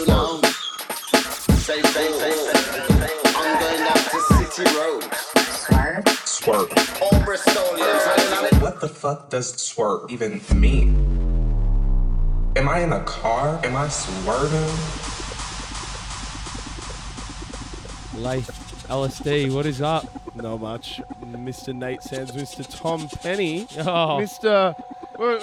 you know. Say, say, say, say. I'm going down to City Road. Swerve. All Bristolians running on it. What the fuck does swerve even mean? Am I in a car? Am I swerving? Life LSD, what is up? Not much. Mr. Nait Sands, Mr. Tom Penny, Oh, Mr. uh,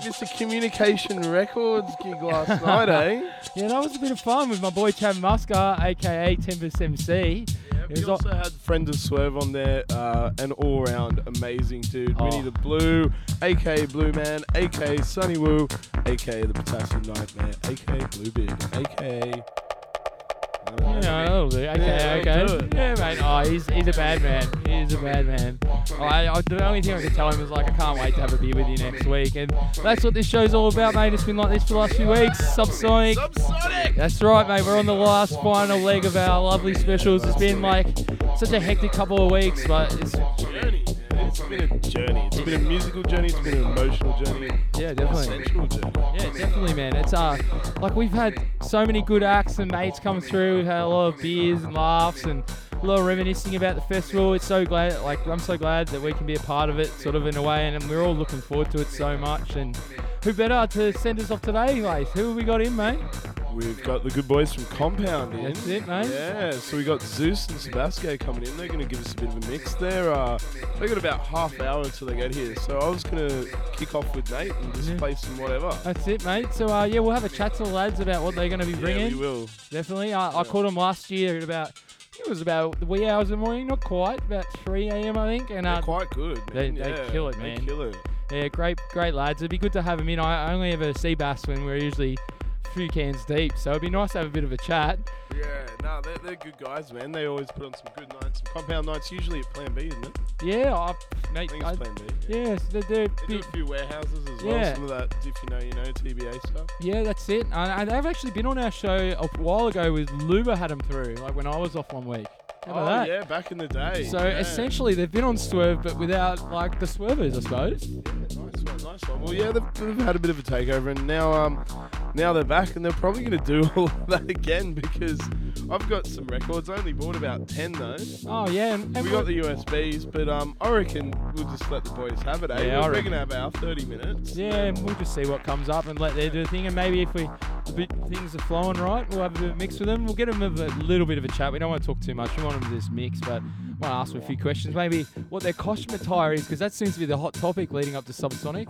Mr. Communication Records gig last night, eh? yeah, that was a bit of fun with my boy Chad Musker, aka Tempest MC. It We also had Friend of Swerve on there, uh, an all-round amazing dude. Oh. Winnie the Blue, aka Blue Man, aka Sunny Woo, aka the Potassium Nightmare, aka Bluebeard, aka. I don't know. Yeah, that'll do. Okay, Yeah, okay. do. Yeah, mate. Oh, he's, he's a bad man. He's a bad man. Oh, I, I, the only thing I could tell him is like, I can't wait to have a beer with you next week. And that's what this show's all about, mate. It's been like this for the last few weeks. Subsonic. Subsonic! That's right, mate. We're on the last final leg of our lovely specials. It's been like such a hectic couple of weeks, but it's journey. It's been a journey. It's been a musical journey. It's been an emotional journey. yeah, definitely. Sensual journey. Yeah, definitely, man. It's uh, like we've had so many good acts and mates come through. We've had a lot of beers and laughs and a lot of reminiscing about the festival. It's so glad, like I'm so glad that we can be a part of it, sort of in a way, and we're all looking forward to it so much. And who better to send us off today, Lace? Who have we got in, mate? We've got the good boys from Compound in. That's it, mate. Yeah, so we got Zeus and Subaske coming in. They're going to give us a bit of a mix. They're uh, they got about half hour until they get here. So I was going to kick off with Nait and just Yeah. play some whatever. That's it, mate. So uh, yeah, we'll have a chat to the lads about what they're going to be Yeah, bringing. we will. Definitely. I, I caught them last year at about, it was about the wee hours of the morning, not quite, about 3 a.m. I think. And They're uh, quite good. they- Man. they yeah, kill it, they man. kill it. Yeah, great, great lads. It'd be good to have them in. I only ever see bass when we're usually a few cans deep, so it'd be nice to have a bit of a chat. Yeah, no, they're, they're good guys, man. They always put on some good nights, some compound nights. Usually at Plan B, isn't it? Yeah, I, I mate. think I, it's Plan B. yes, they're, they're They do bit, a few warehouses as well. Yeah. Some of that, if you know, you know, TBA stuff. yeah, that's it. And, and they've actually been on our show a while ago with Luba had them through, like when I was off one week. How about oh that? yeah, back in the day. So yeah. essentially, they've been on Swerve, but without like the swervers, I suppose. Nice one, nice one. Well, yeah, they've, they've had a bit of a takeover, and now, um, now they're back, and they're probably going to do all of that again because I've got some records. I only bought about ten though. Oh yeah, and, and We got the USBs, but um, I reckon we'll just let the boys have it. Eh? Yeah, I we're to have our thirty minutes. Yeah, and we'll just see what comes up and let them do the thing. And maybe if we a bit, things are flowing right, we'll have a bit of a mix with them. We'll get them a little bit of a chat. We don't want to talk too much. We want them to just mix, but I want to ask them a few questions. Maybe what their costume attire is, because that seems to be the hot topic leading up to Subsonic.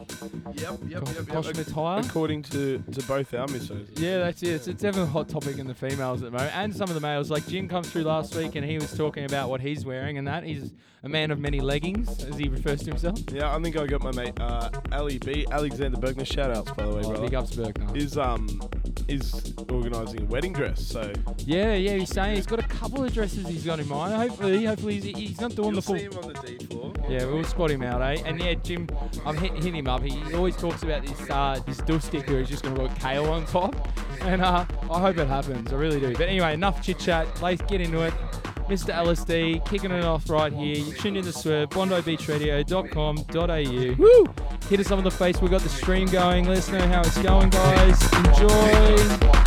Yep, yep, yep. costume yep. attire. According to, to both our missos. Yeah, that's it. It's, it's definitely a hot topic in the females at the moment, and some of the males. Like Jim comes through last week, and he was talking about what he's wearing, and that he's a man of many leggings, as he refers to himself. Yeah, I think I got my mate uh, Ali B, Alexander Bergner. Shout outs by the way, Oh, brother. big ups, Bergner. Is um is organising a wedding dress, so Yeah, yeah, he's saying he's got a couple of dresses he's got in mind. Hopefully, hopefully he's, he's not doing you'll the full. see him on the D floor. Yeah, we'll spot him out, eh? And yeah, Jim, I'm hit, hitting him up. He always talks about this uh, this dual stick where he's just going to put kale on top, and uh, I hope it happens. I really do. But anyway, enough chit chat. Let's get into it. Mr. LSD kicking it off right here. You tune in to Swerve, bondibeachradio.com.au. Woo! Hit us up on the Facebook. We've got the stream going. Let us know how it's going, guys. Enjoy.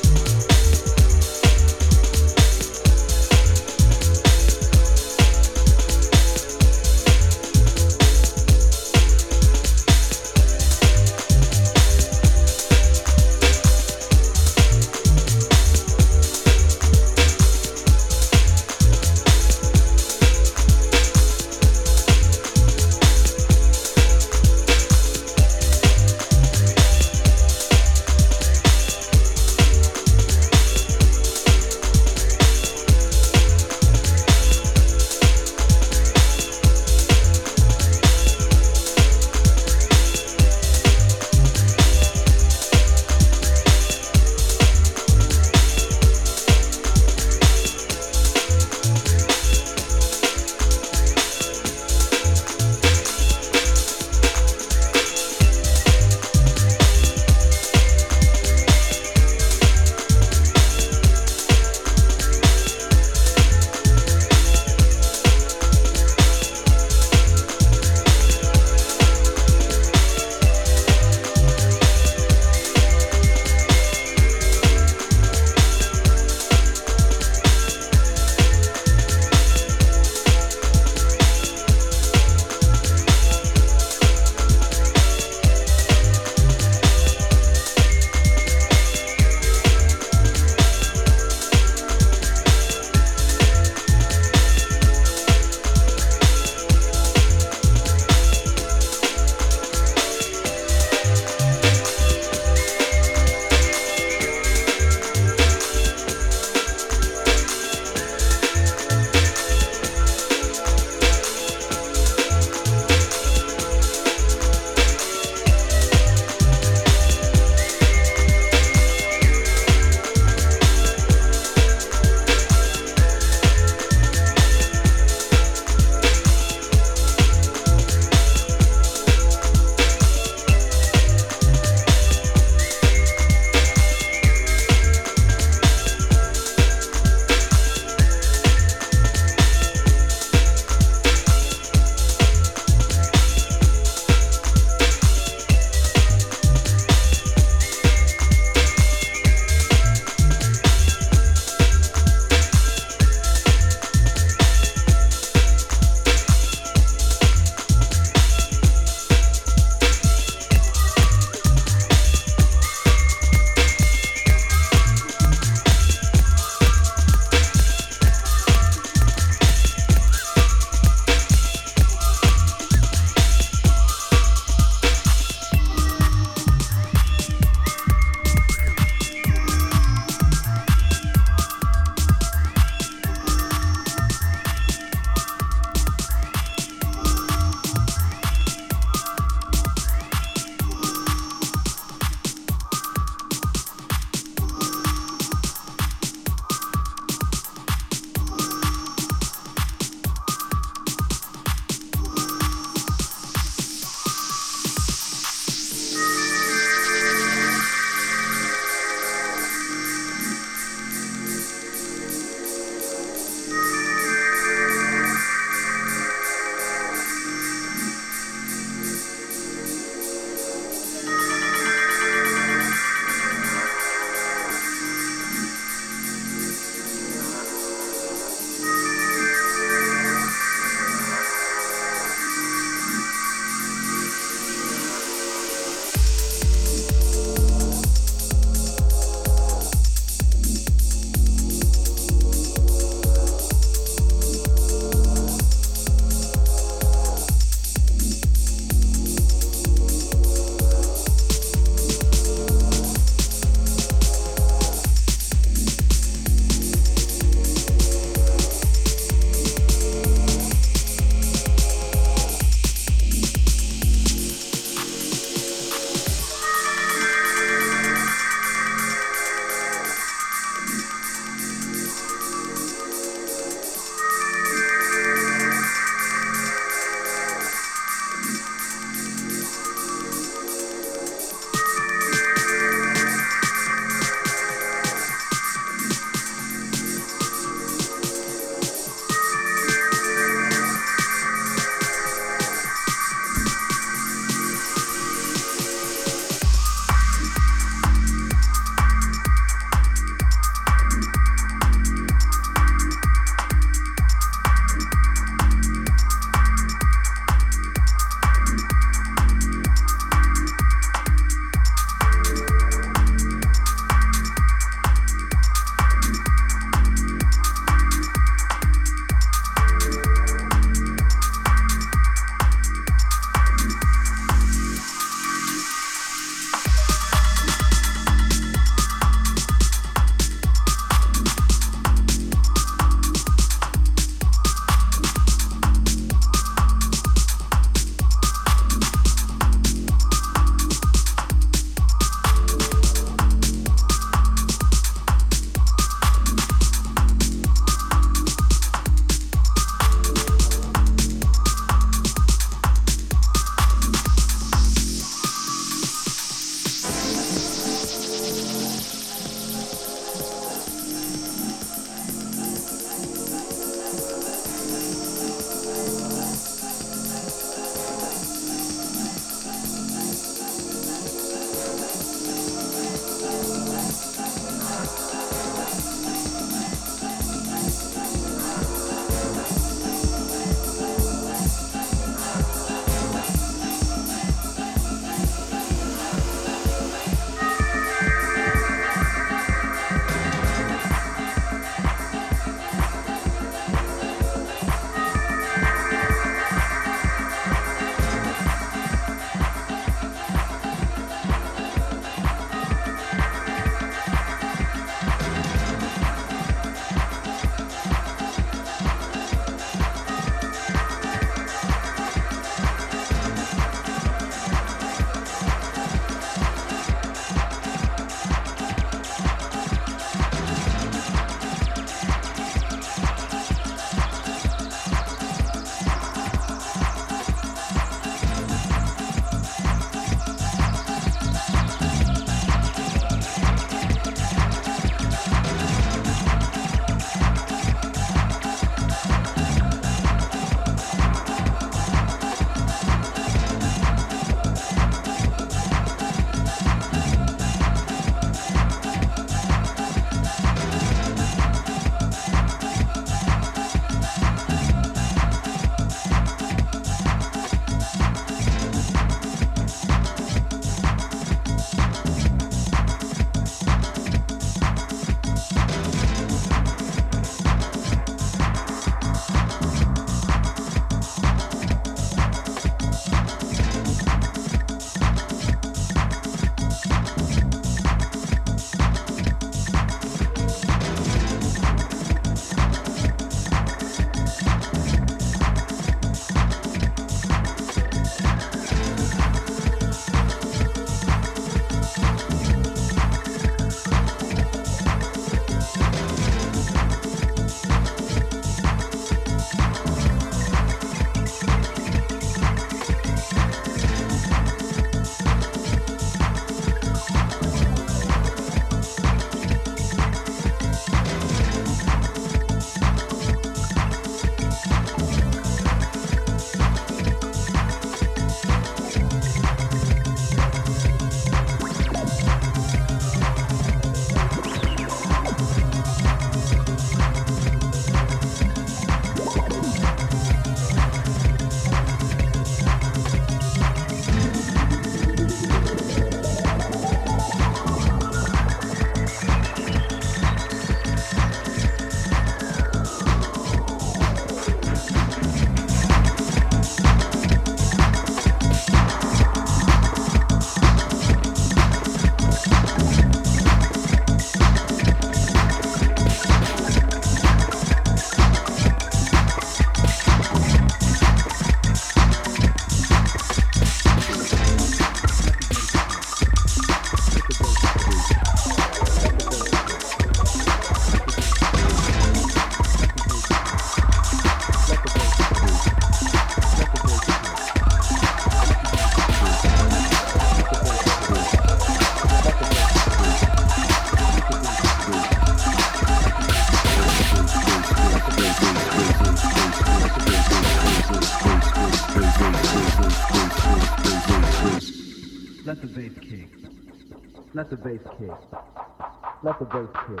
Let the bass kick.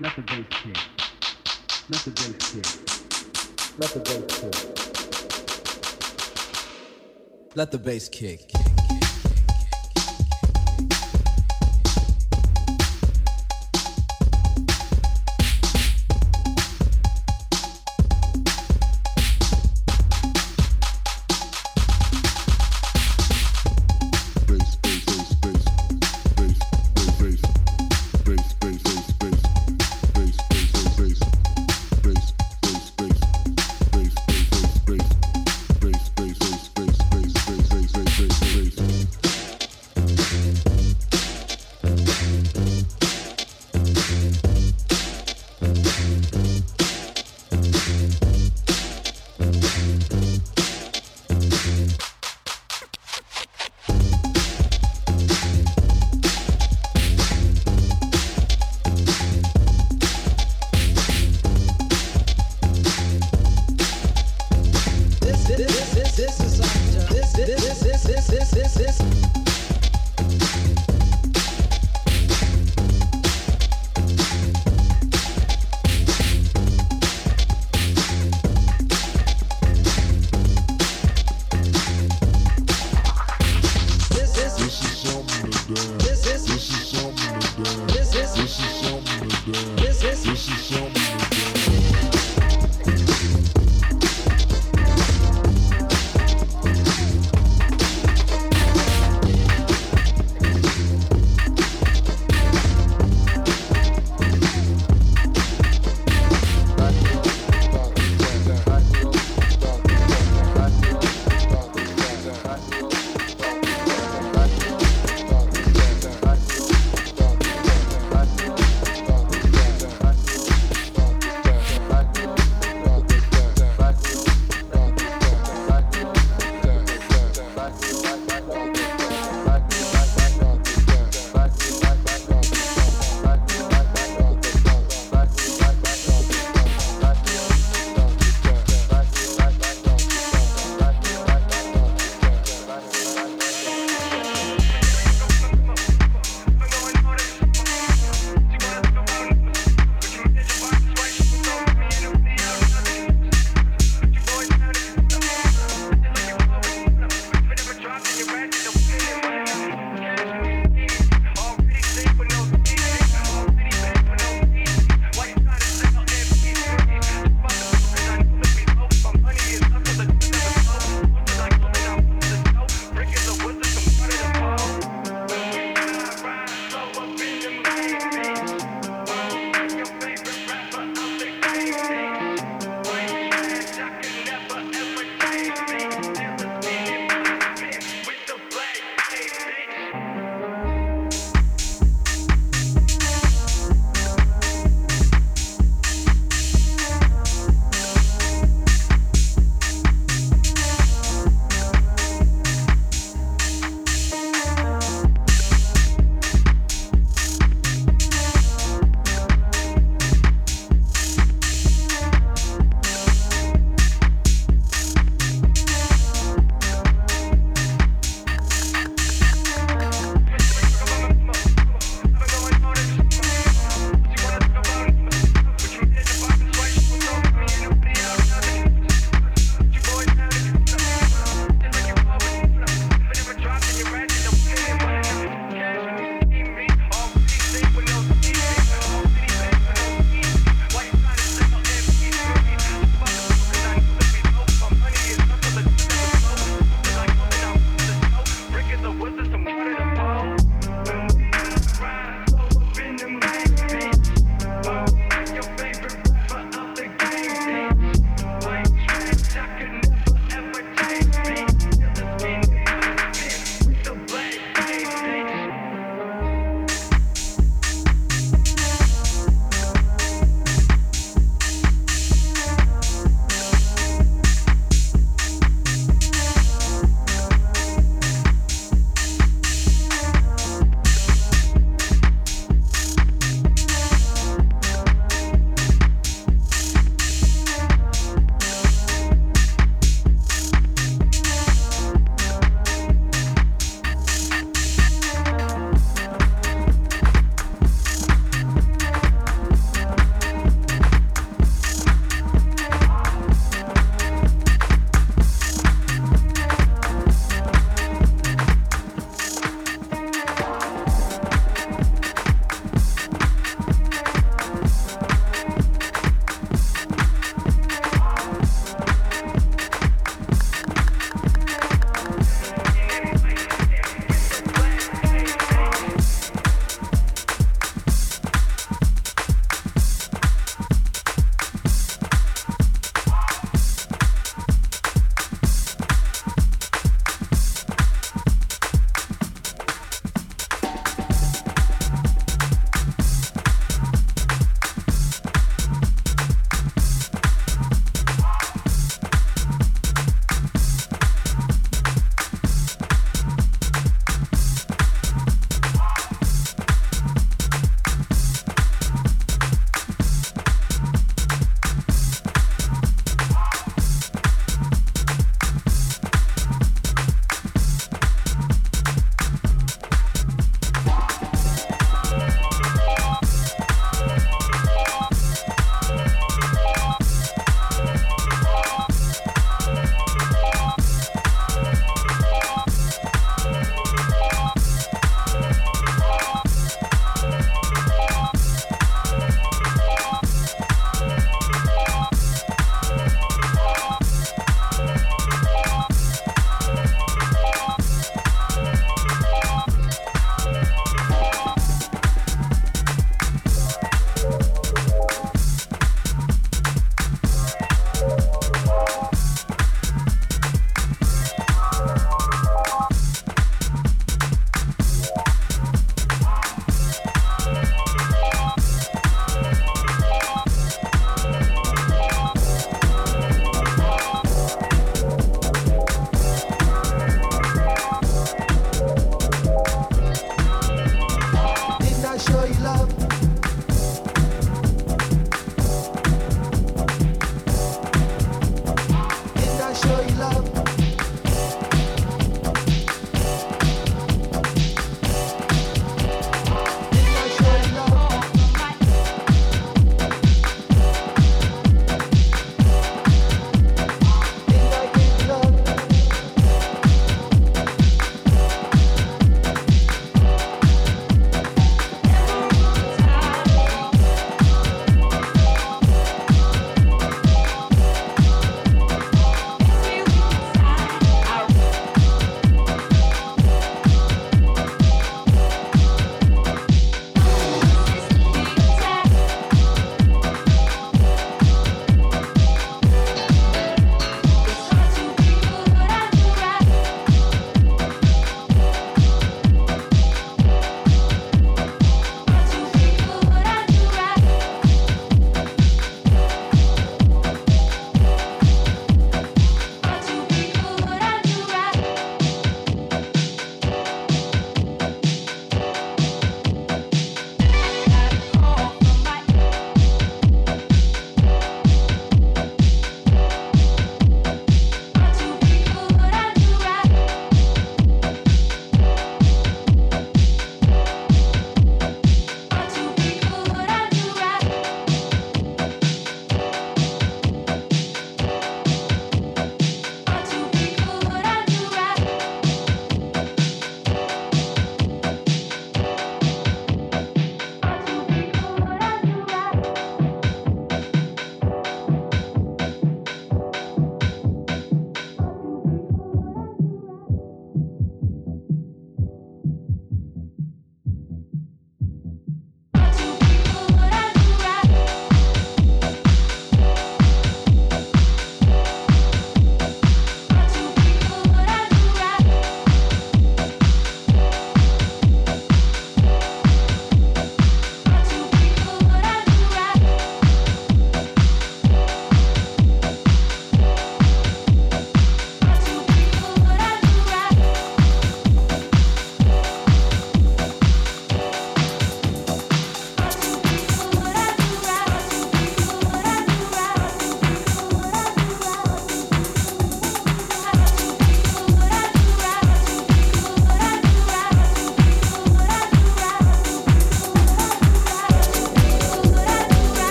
Let the bass kick. Let the bass kick. Let the bass kick. Let the bass kick.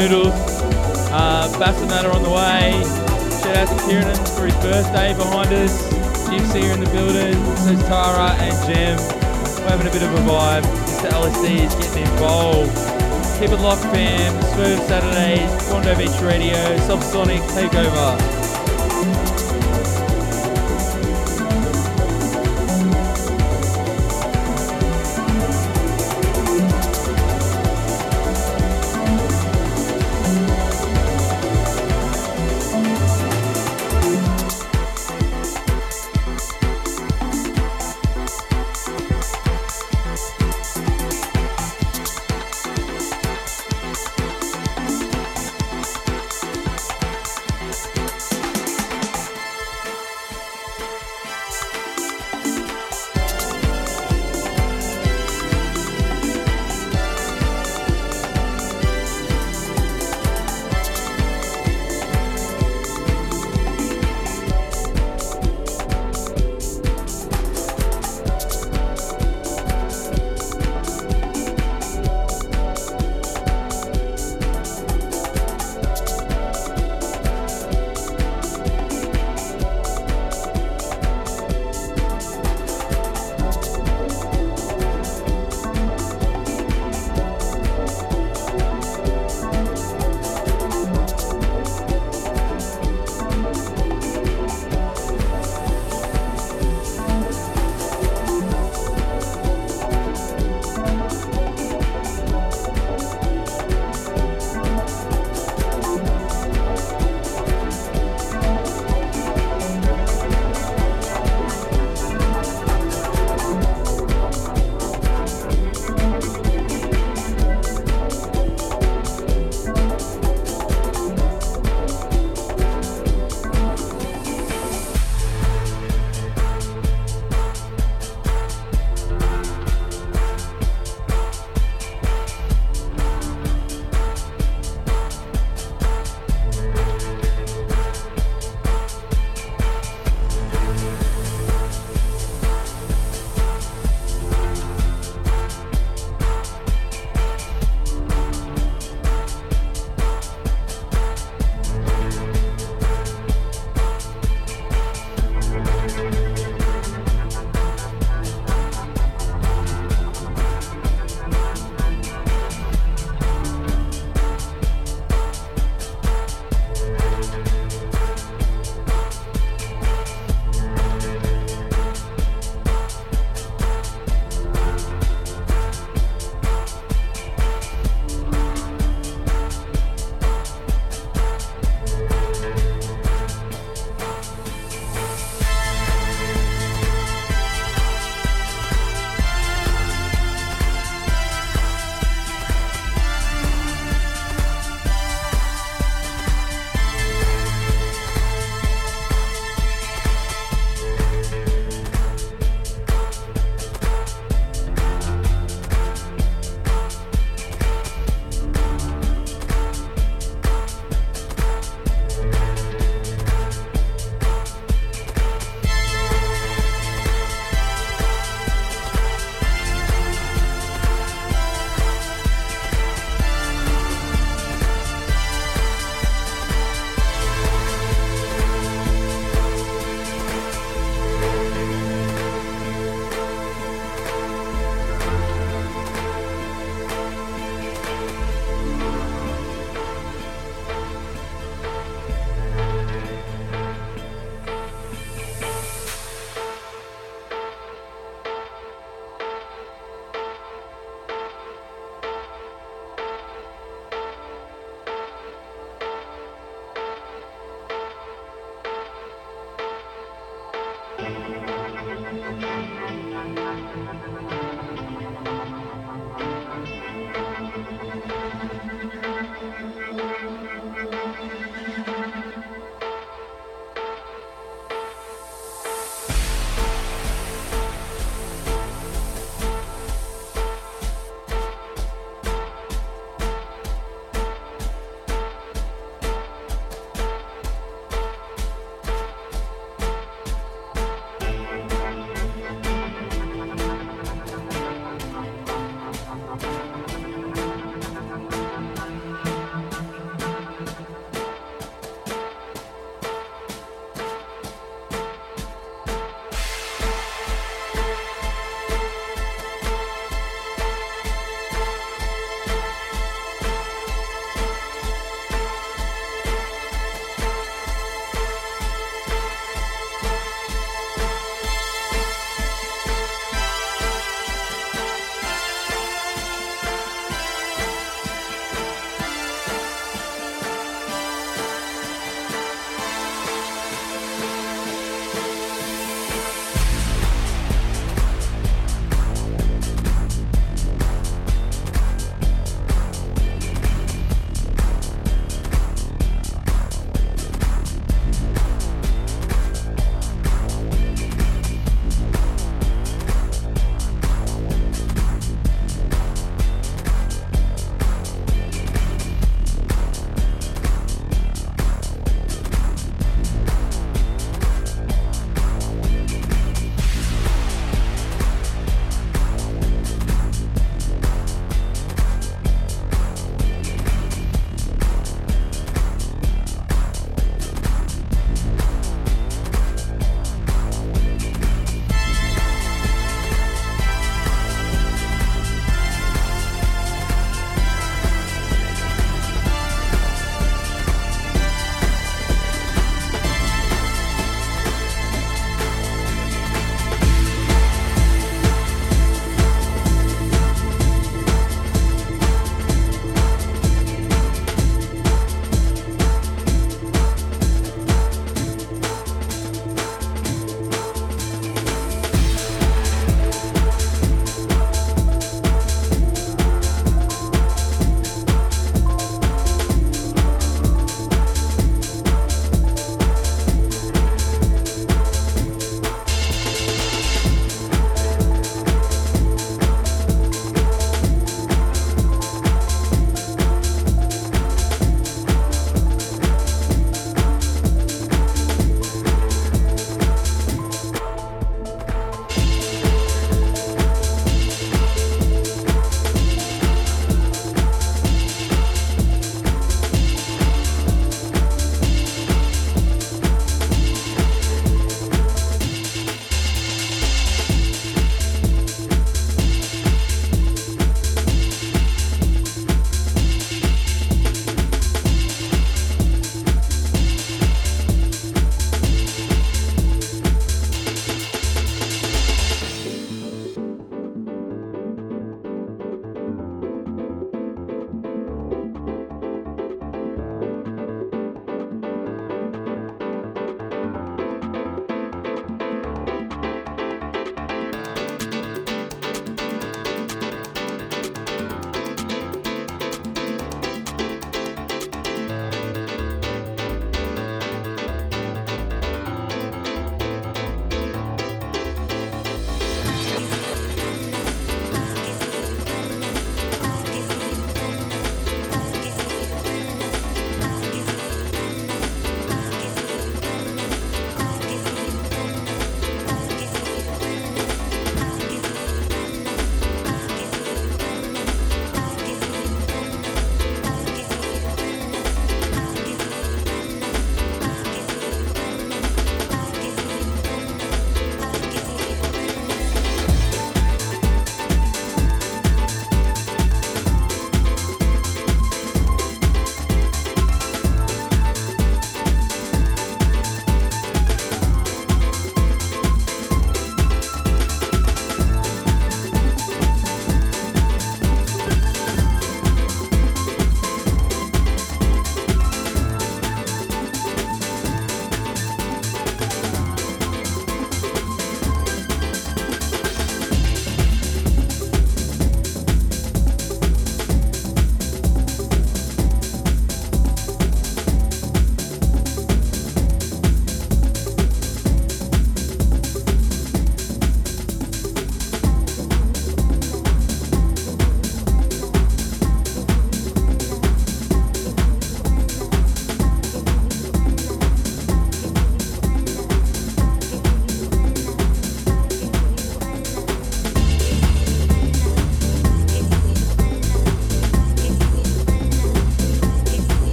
Noodles, uh, Bassinator on the way. Shout out to Kieran for his birthday behind us. Gypsy here in the building. Says Tara and Jem. We're having a bit of a vibe. Mr. LSD is getting involved. Keep it locked, fam. Smooth Saturdays, Bondi Beach Radio, Subsonic Takeover.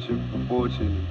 Searching for fortune and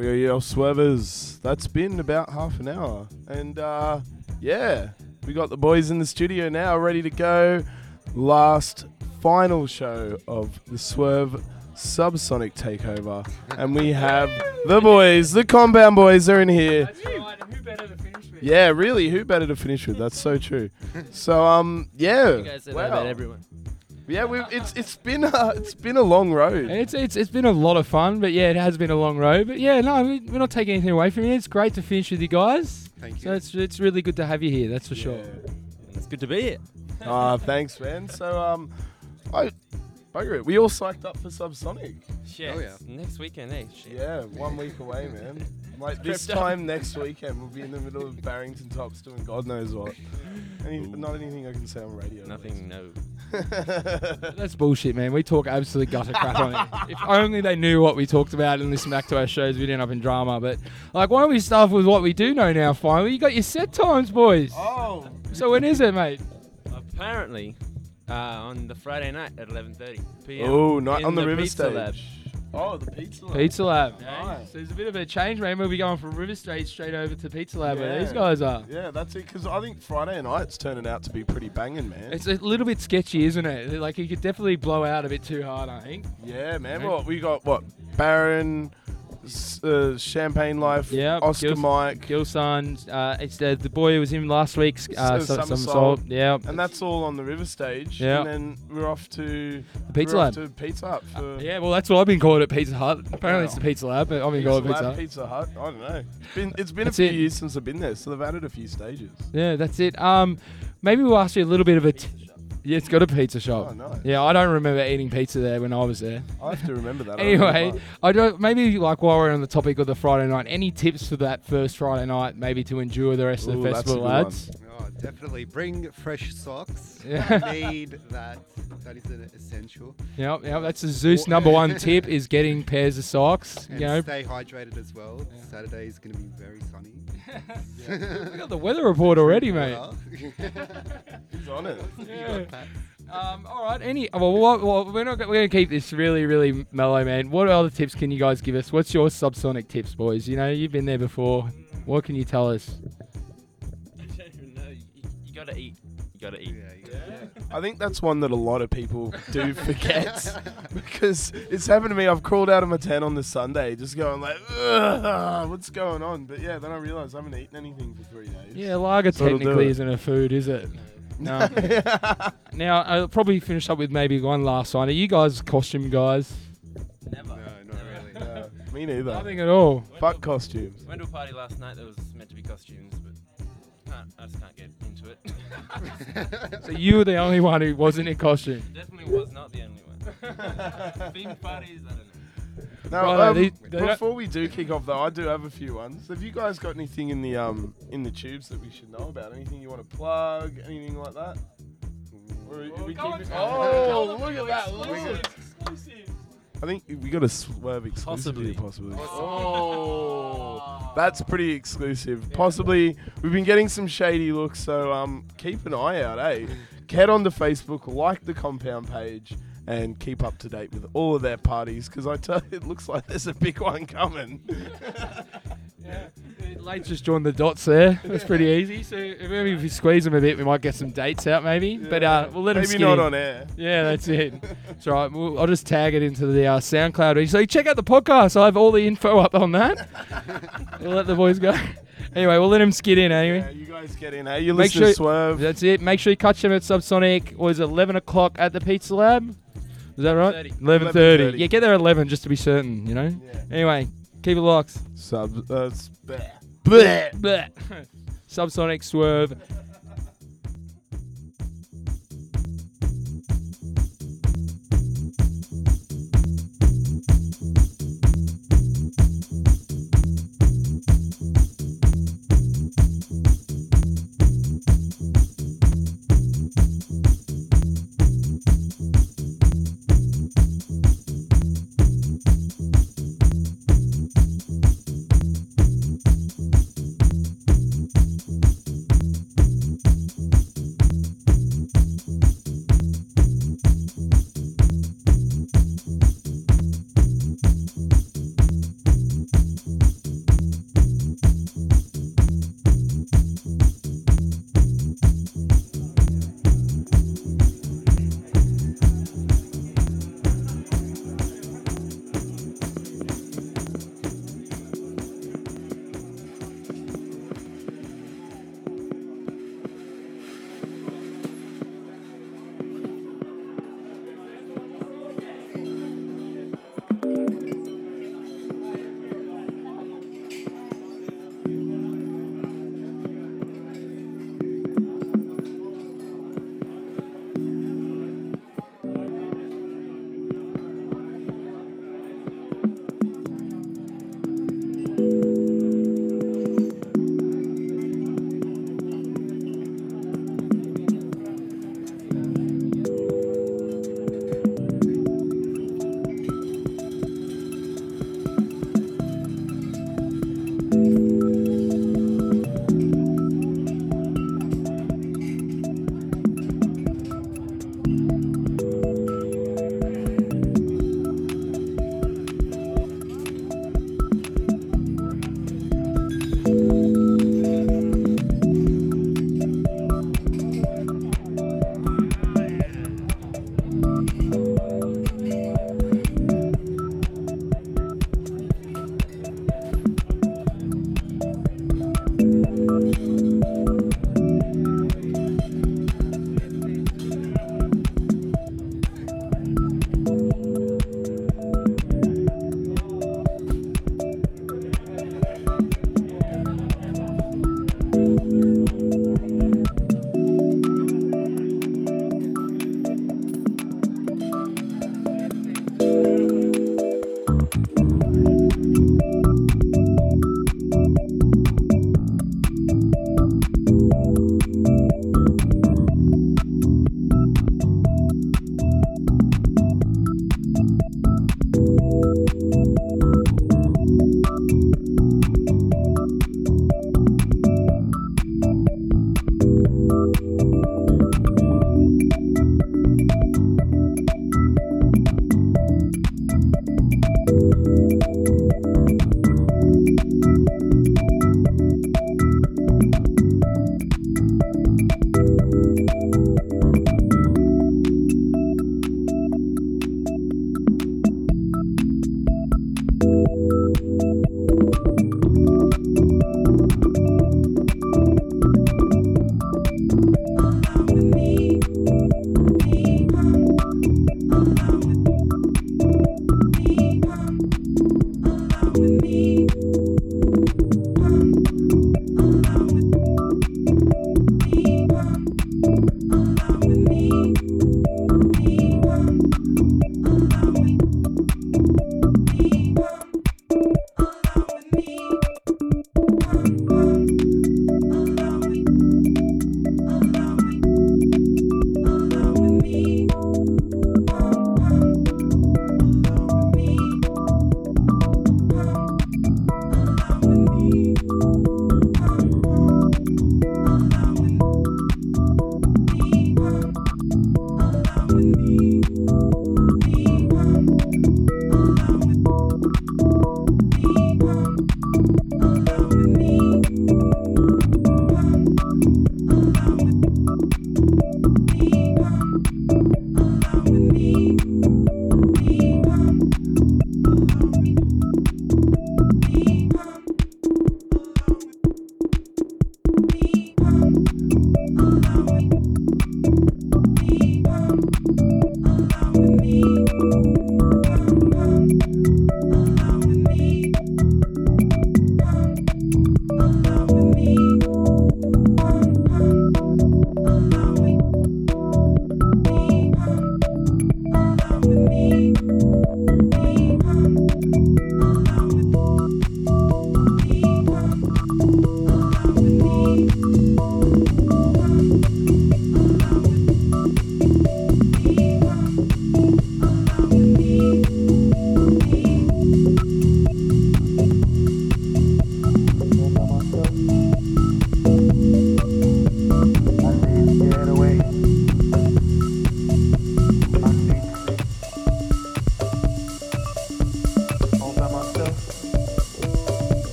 Yo, yo, swervers. That's been about half an hour. And uh, yeah, we got the boys in the studio now ready to go. Last final show of the Swerve Subsonic Takeover. And we have the boys, the Compound Boys are in here. Who better to finish with? Yeah, really, who better to finish with? That's so true. So, um, yeah. You guys said wow. that about everyone. Yeah, we've, it's it's been a, it's been a long road. It's, it's it's been a lot of fun, but yeah, it has been a long road. But yeah, no, we- we're not taking anything away from you. It's great to finish with you guys. Thank you. So it's it's really good to have you here. That's for sure. It's good to be here. Ah, thanks, man. So, um, I, bugger it. We all psyched up for Subsonic. Shit. Oh, yeah. Next weekend, eh? Shit. Yeah, one week away, man. Like this Crypto. time next weekend, we'll be in the middle of Barrington Tops doing God knows what. Any, not anything I can say on radio. Nothing, no. That's bullshit, man. We talk absolute gutter crap on it. If only they knew what we talked about and listened back to our shows, we'd end up in drama. But like, why don't we start with what we do know now? Finally, you got your set times, boys. Oh, So when is it, mate? Apparently, uh, on the Friday night at 11:30 p.m. oh, not in on the, river Pizza stage. Lab. Oh, the pizza lab. Pizza Lab. Nice. Eh? So there's a bit of a change, man. We'll be going from River Street straight over to Pizza Lab, where these guys are. Yeah, that's it. Because I think Friday night's turning out to be pretty banging, man. It's a little bit sketchy, isn't it? Like you could definitely blow out a bit too hard, I think. yeah, man. What we got? What Baron, uh, Champagne Life, Yeah, Oscar Gil's- Mike, Gilson, uh, it's the, the boy who was in last week's uh, S- uh, Some- Summer Salt. Salt. Yeah, and that's all on the river stage. Yeah. And then we're off to the Pizza Lab. To Pizza Hut for Yeah, well, that's what I've been called at Pizza Hut. Apparently, it's the Pizza Lab, but I've been Pizza called Pizza Hut. Pizza Hut. I don't know. It's been, it's been a few it. years since I've been there, so they've added a few stages. Yeah, that's it. Um, maybe we'll ask you a little bit of a. T- yeah, it's got a pizza shop. Oh, nice. Yeah, I don't remember eating pizza there when I was there. I have to remember that. Anyway. I don't. Maybe like while we're on the topic of the Friday night, any tips for that first Friday night, maybe to endure the rest of Ooh, the festival, lads? one. Lads? Definitely bring fresh socks. Yeah. Need that. That is an essential. Yep, yep. That's the Zeus number one tip is getting pairs of socks. And You know, stay hydrated as well. Yeah. Saturday is going to be very sunny. we got the weather report already, mate. Well, He's on it. Yeah. Um, all right. Any? Well, what, well we're not. We're gonna keep this really, really mellow, man. What other tips can you guys give us? What's your subsonic tips, boys? You know, you've been there before. What can you tell us? Gotta eat. You gotta eat. yeah, yeah. I think that's one that a lot of people do forget because it's happened to me. I've crawled out of my tent on the Sunday, just going like, "Ugh, "What's going on?" But yeah, then I realised I haven't eaten anything for three days. Yeah, lager So it'll do technically it. isn't a food, is it? No. now I'll probably finish up with maybe one last one. Are you guys costume guys? Never. No, not really. Yeah, me neither. Nothing at all. Fuck costumes. Went to a party last night that was meant to be costumes, but can't, I just can't get into it. So you were the only one who wasn't in costume. Definitely was not the only one. Themed parties, I don't know. Now, Righto, um, they- they before we do kick off, though, I do have a few ones. Have you guys got anything in the um in the tubes that we should know about? Anything you want to plug? Anything like that? Or are we go keeping- oh, look at that! Look at I think we got a swerve exclusive Possibly. possibly. Oh, that's pretty exclusive. Possibly, we've been getting some shady looks, so um, keep an eye out, eh? Head on to Facebook, like the compound page, and keep up to date with all of their parties, because I tell you, it looks like there's a big one coming. Yeah. Late just joined the dots there. That's pretty easy. So maybe if we squeeze them a bit, we might get some dates out, maybe. But uh, we'll let them Maybe not in. on air. Yeah, that's it. That's right. We'll, I'll just tag it into the uh, SoundCloud. So check out the podcast. I have all the info up on that. we'll let the boys go. Anyway, we'll let them skid in anyway. Yeah, you guys get in, hey? You Make listen to Swerve. That's it. Make sure you catch them at Subsonic. Was 11 o'clock at the Pizza Lab? Is that right? 11:30. 11.30. 11:30. Yeah, get there at 11 just to be certain, you know? Yeah. Anyway, keep it locked. Sub, uh, s- bleh. Bleh. Bleh. Subsonic Swerve.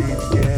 Yeah.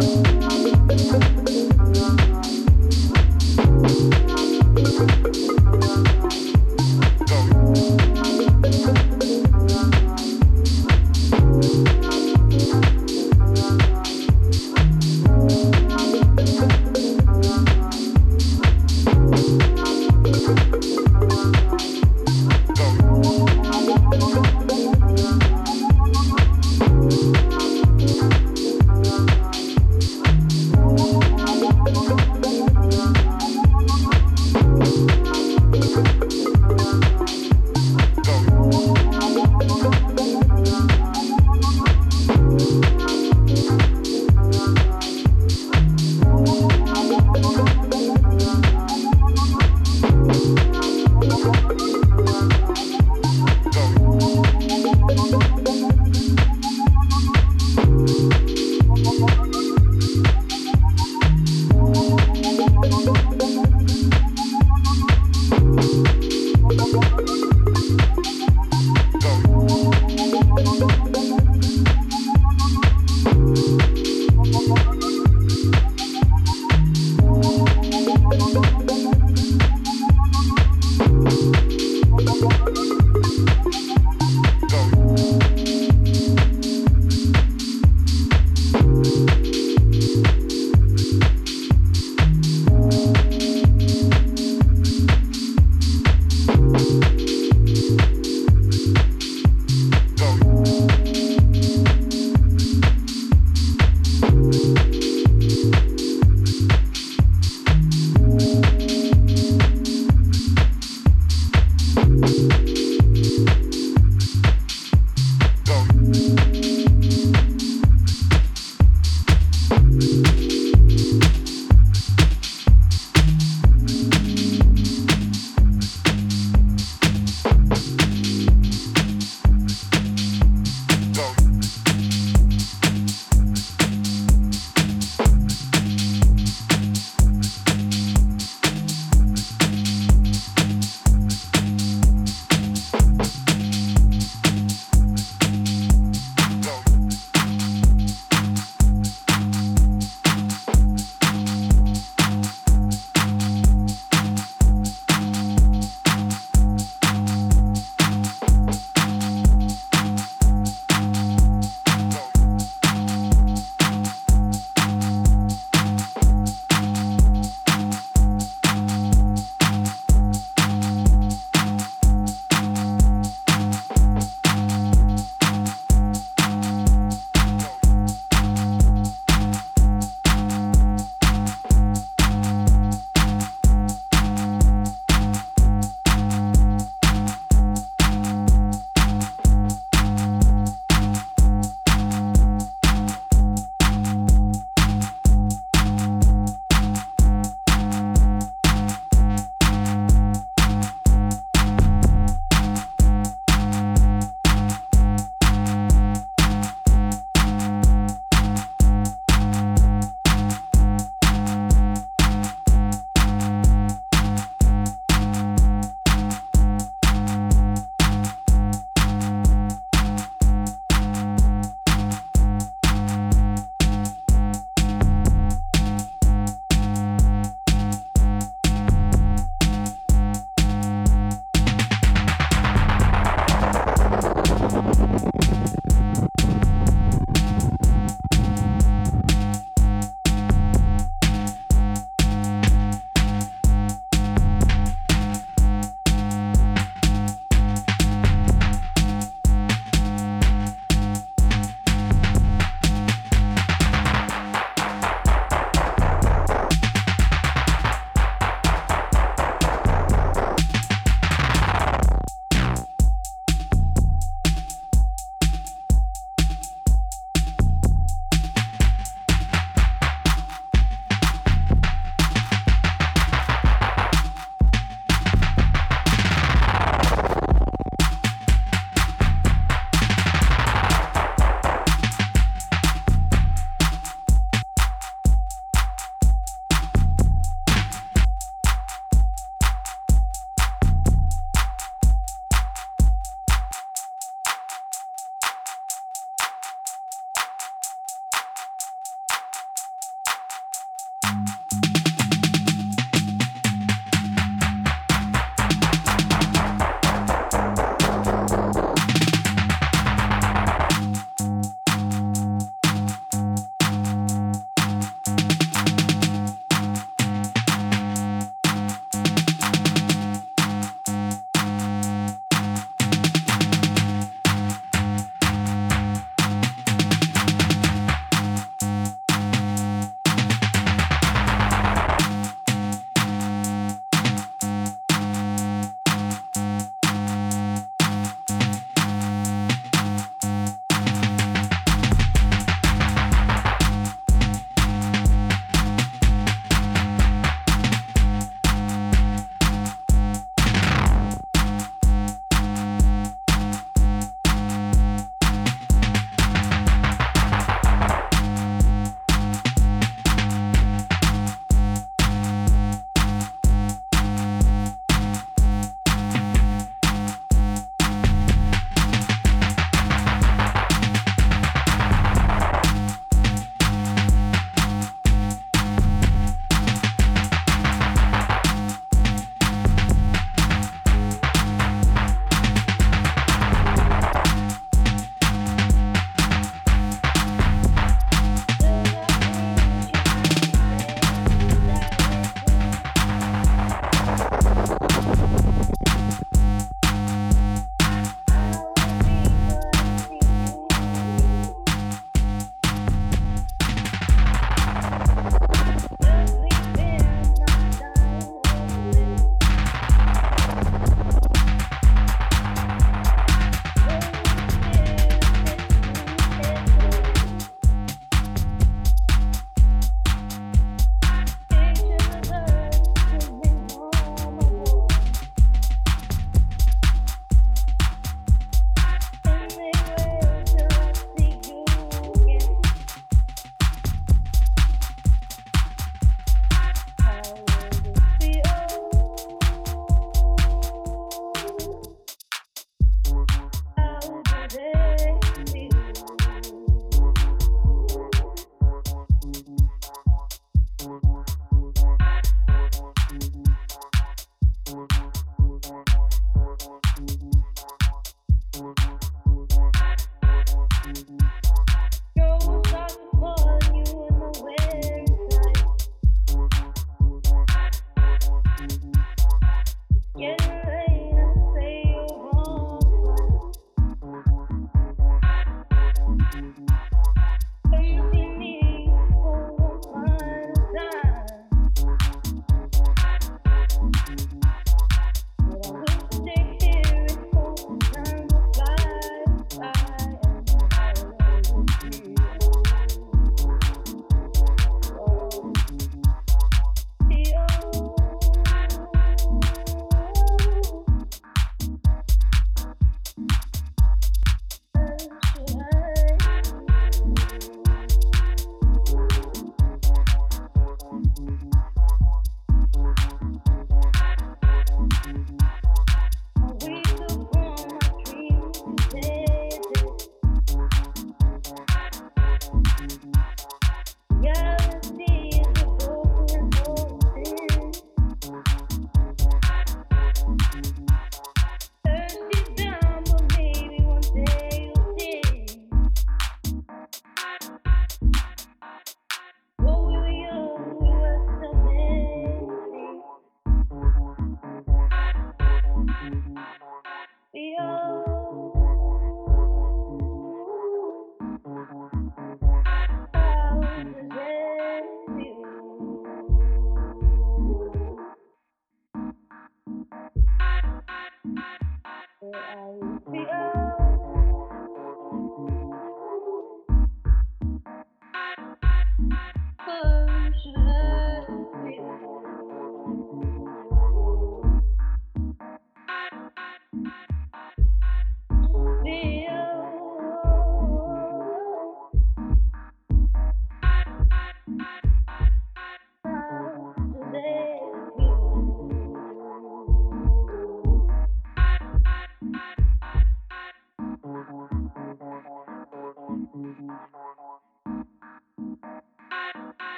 Fuck.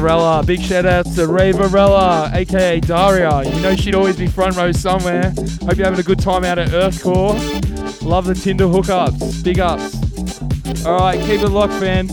Varela, big shout out to Ray Varela, aka Daria. You know she'd always be front row somewhere. Hope you're having a good time out at Earthcore. Love the Tinder hookups. Big ups. Alright, keep it locked, fam.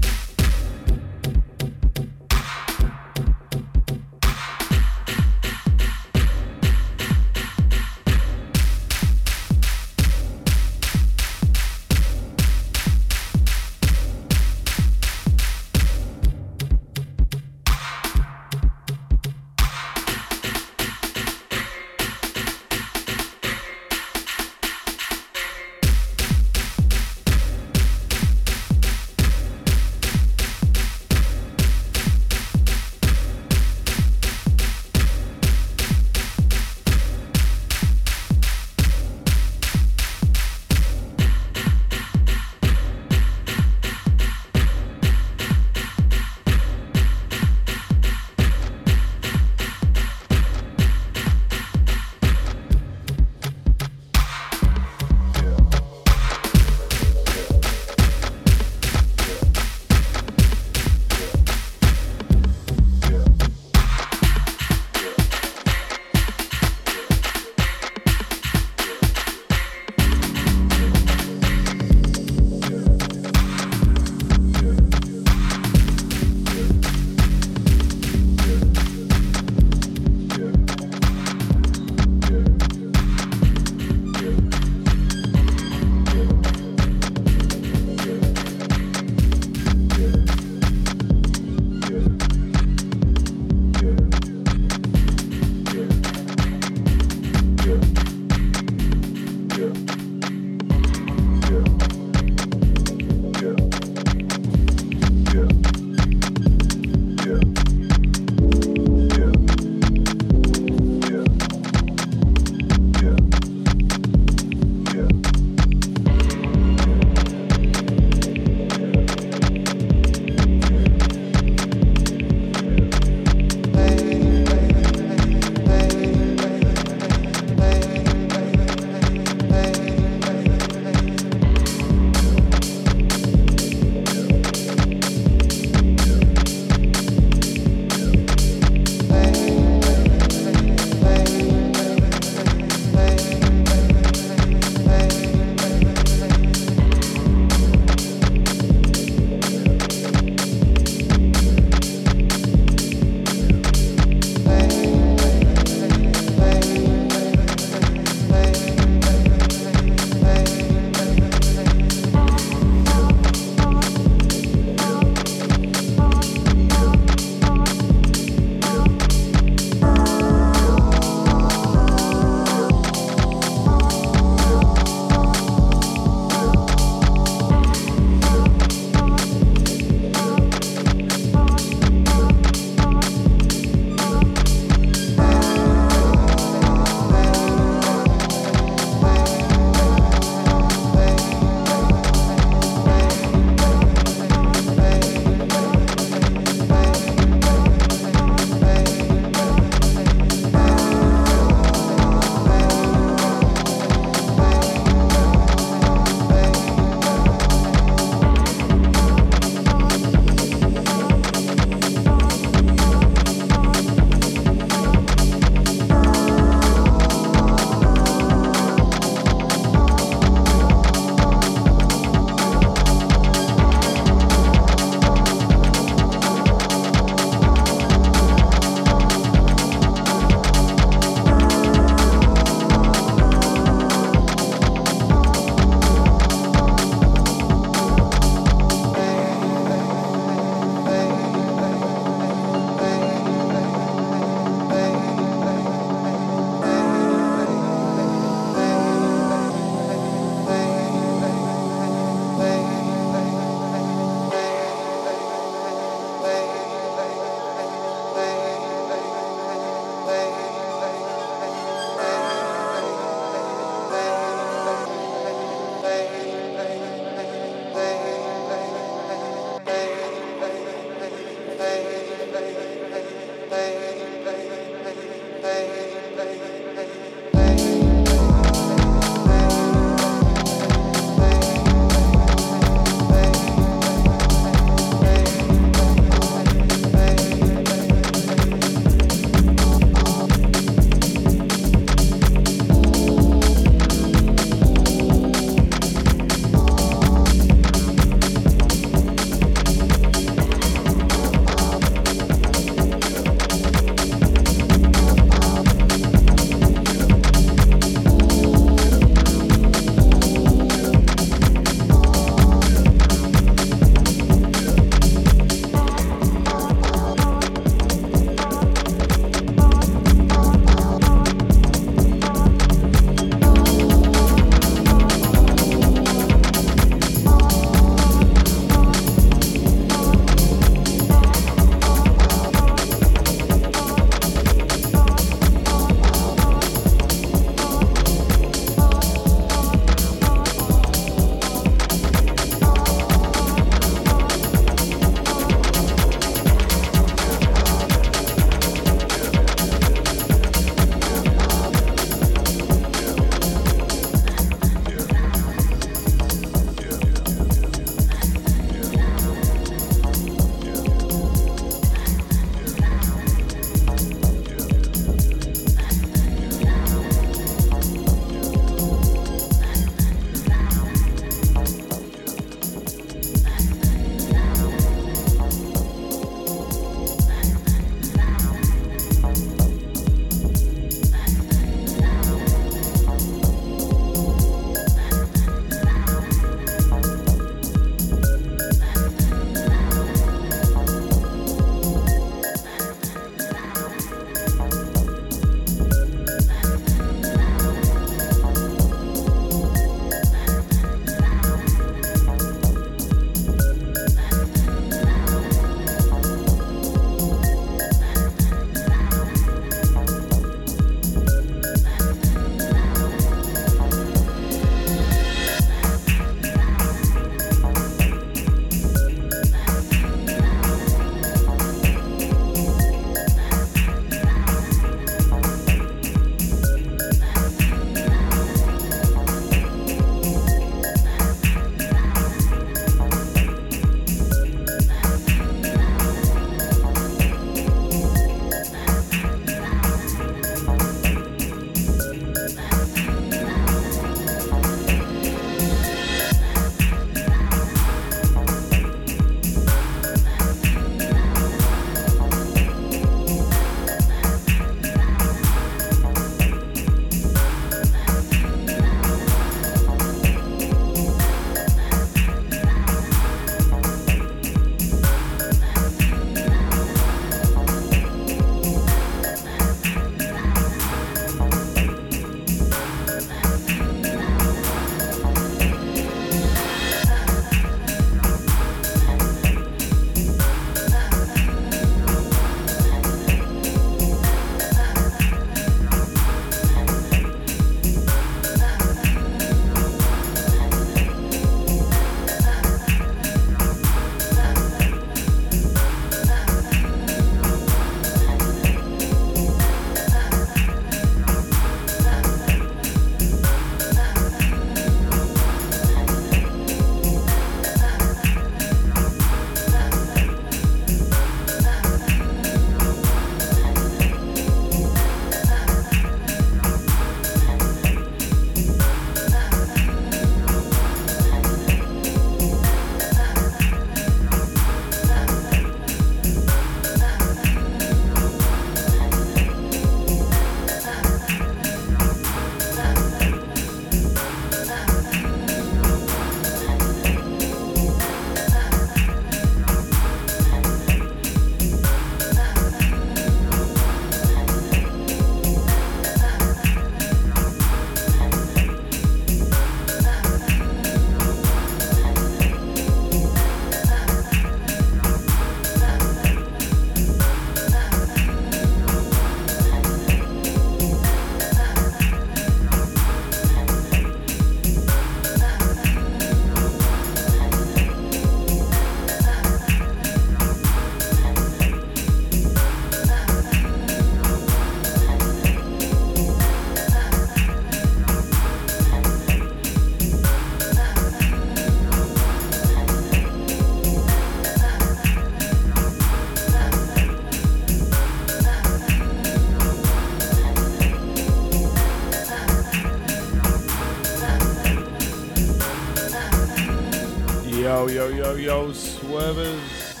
Yo, yo, swervers.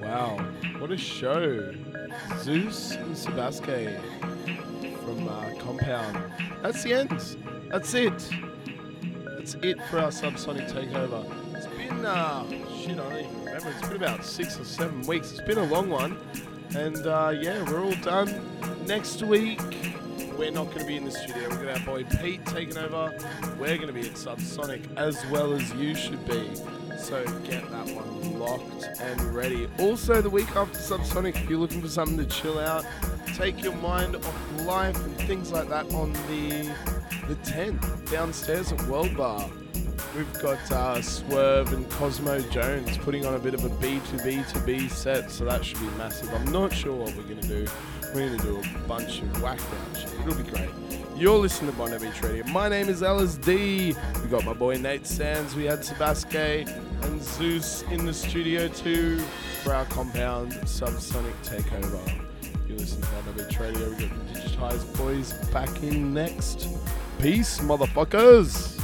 Wow, what a show. Zeus and Sebastian from uh, Compound. That's the end. That's it. That's it for our subsonic takeover. It's been, uh, shit, I don't even remember. It's been about six or seven weeks. It's been a long one. And uh, yeah, we're all done. Next week, we're not going to be in the studio. We're going to have boy Pete taking over. We're going to be at Subsonic as well as you should be. So get that one locked and ready. Also, the week after Subsonic, if you're looking for something to chill out, take your mind off life and things like that on the the 10th downstairs at World Bar. We've got uh, Swerve and Cosmo Jones putting on a bit of a B2B to B set, so that should be massive. I'm not sure what we're going to do. We're going to do a bunch of whacked out shit. It'll be great. You're listening to Bondi Beach Radio. My name is LSD. We got my boy Nait Sands. We had Sebastian and Zeus in the studio too for our compound subsonic takeover. You listen to Bondi Beach Radio. We got the Digitized Boys back in next. Peace, motherfuckers.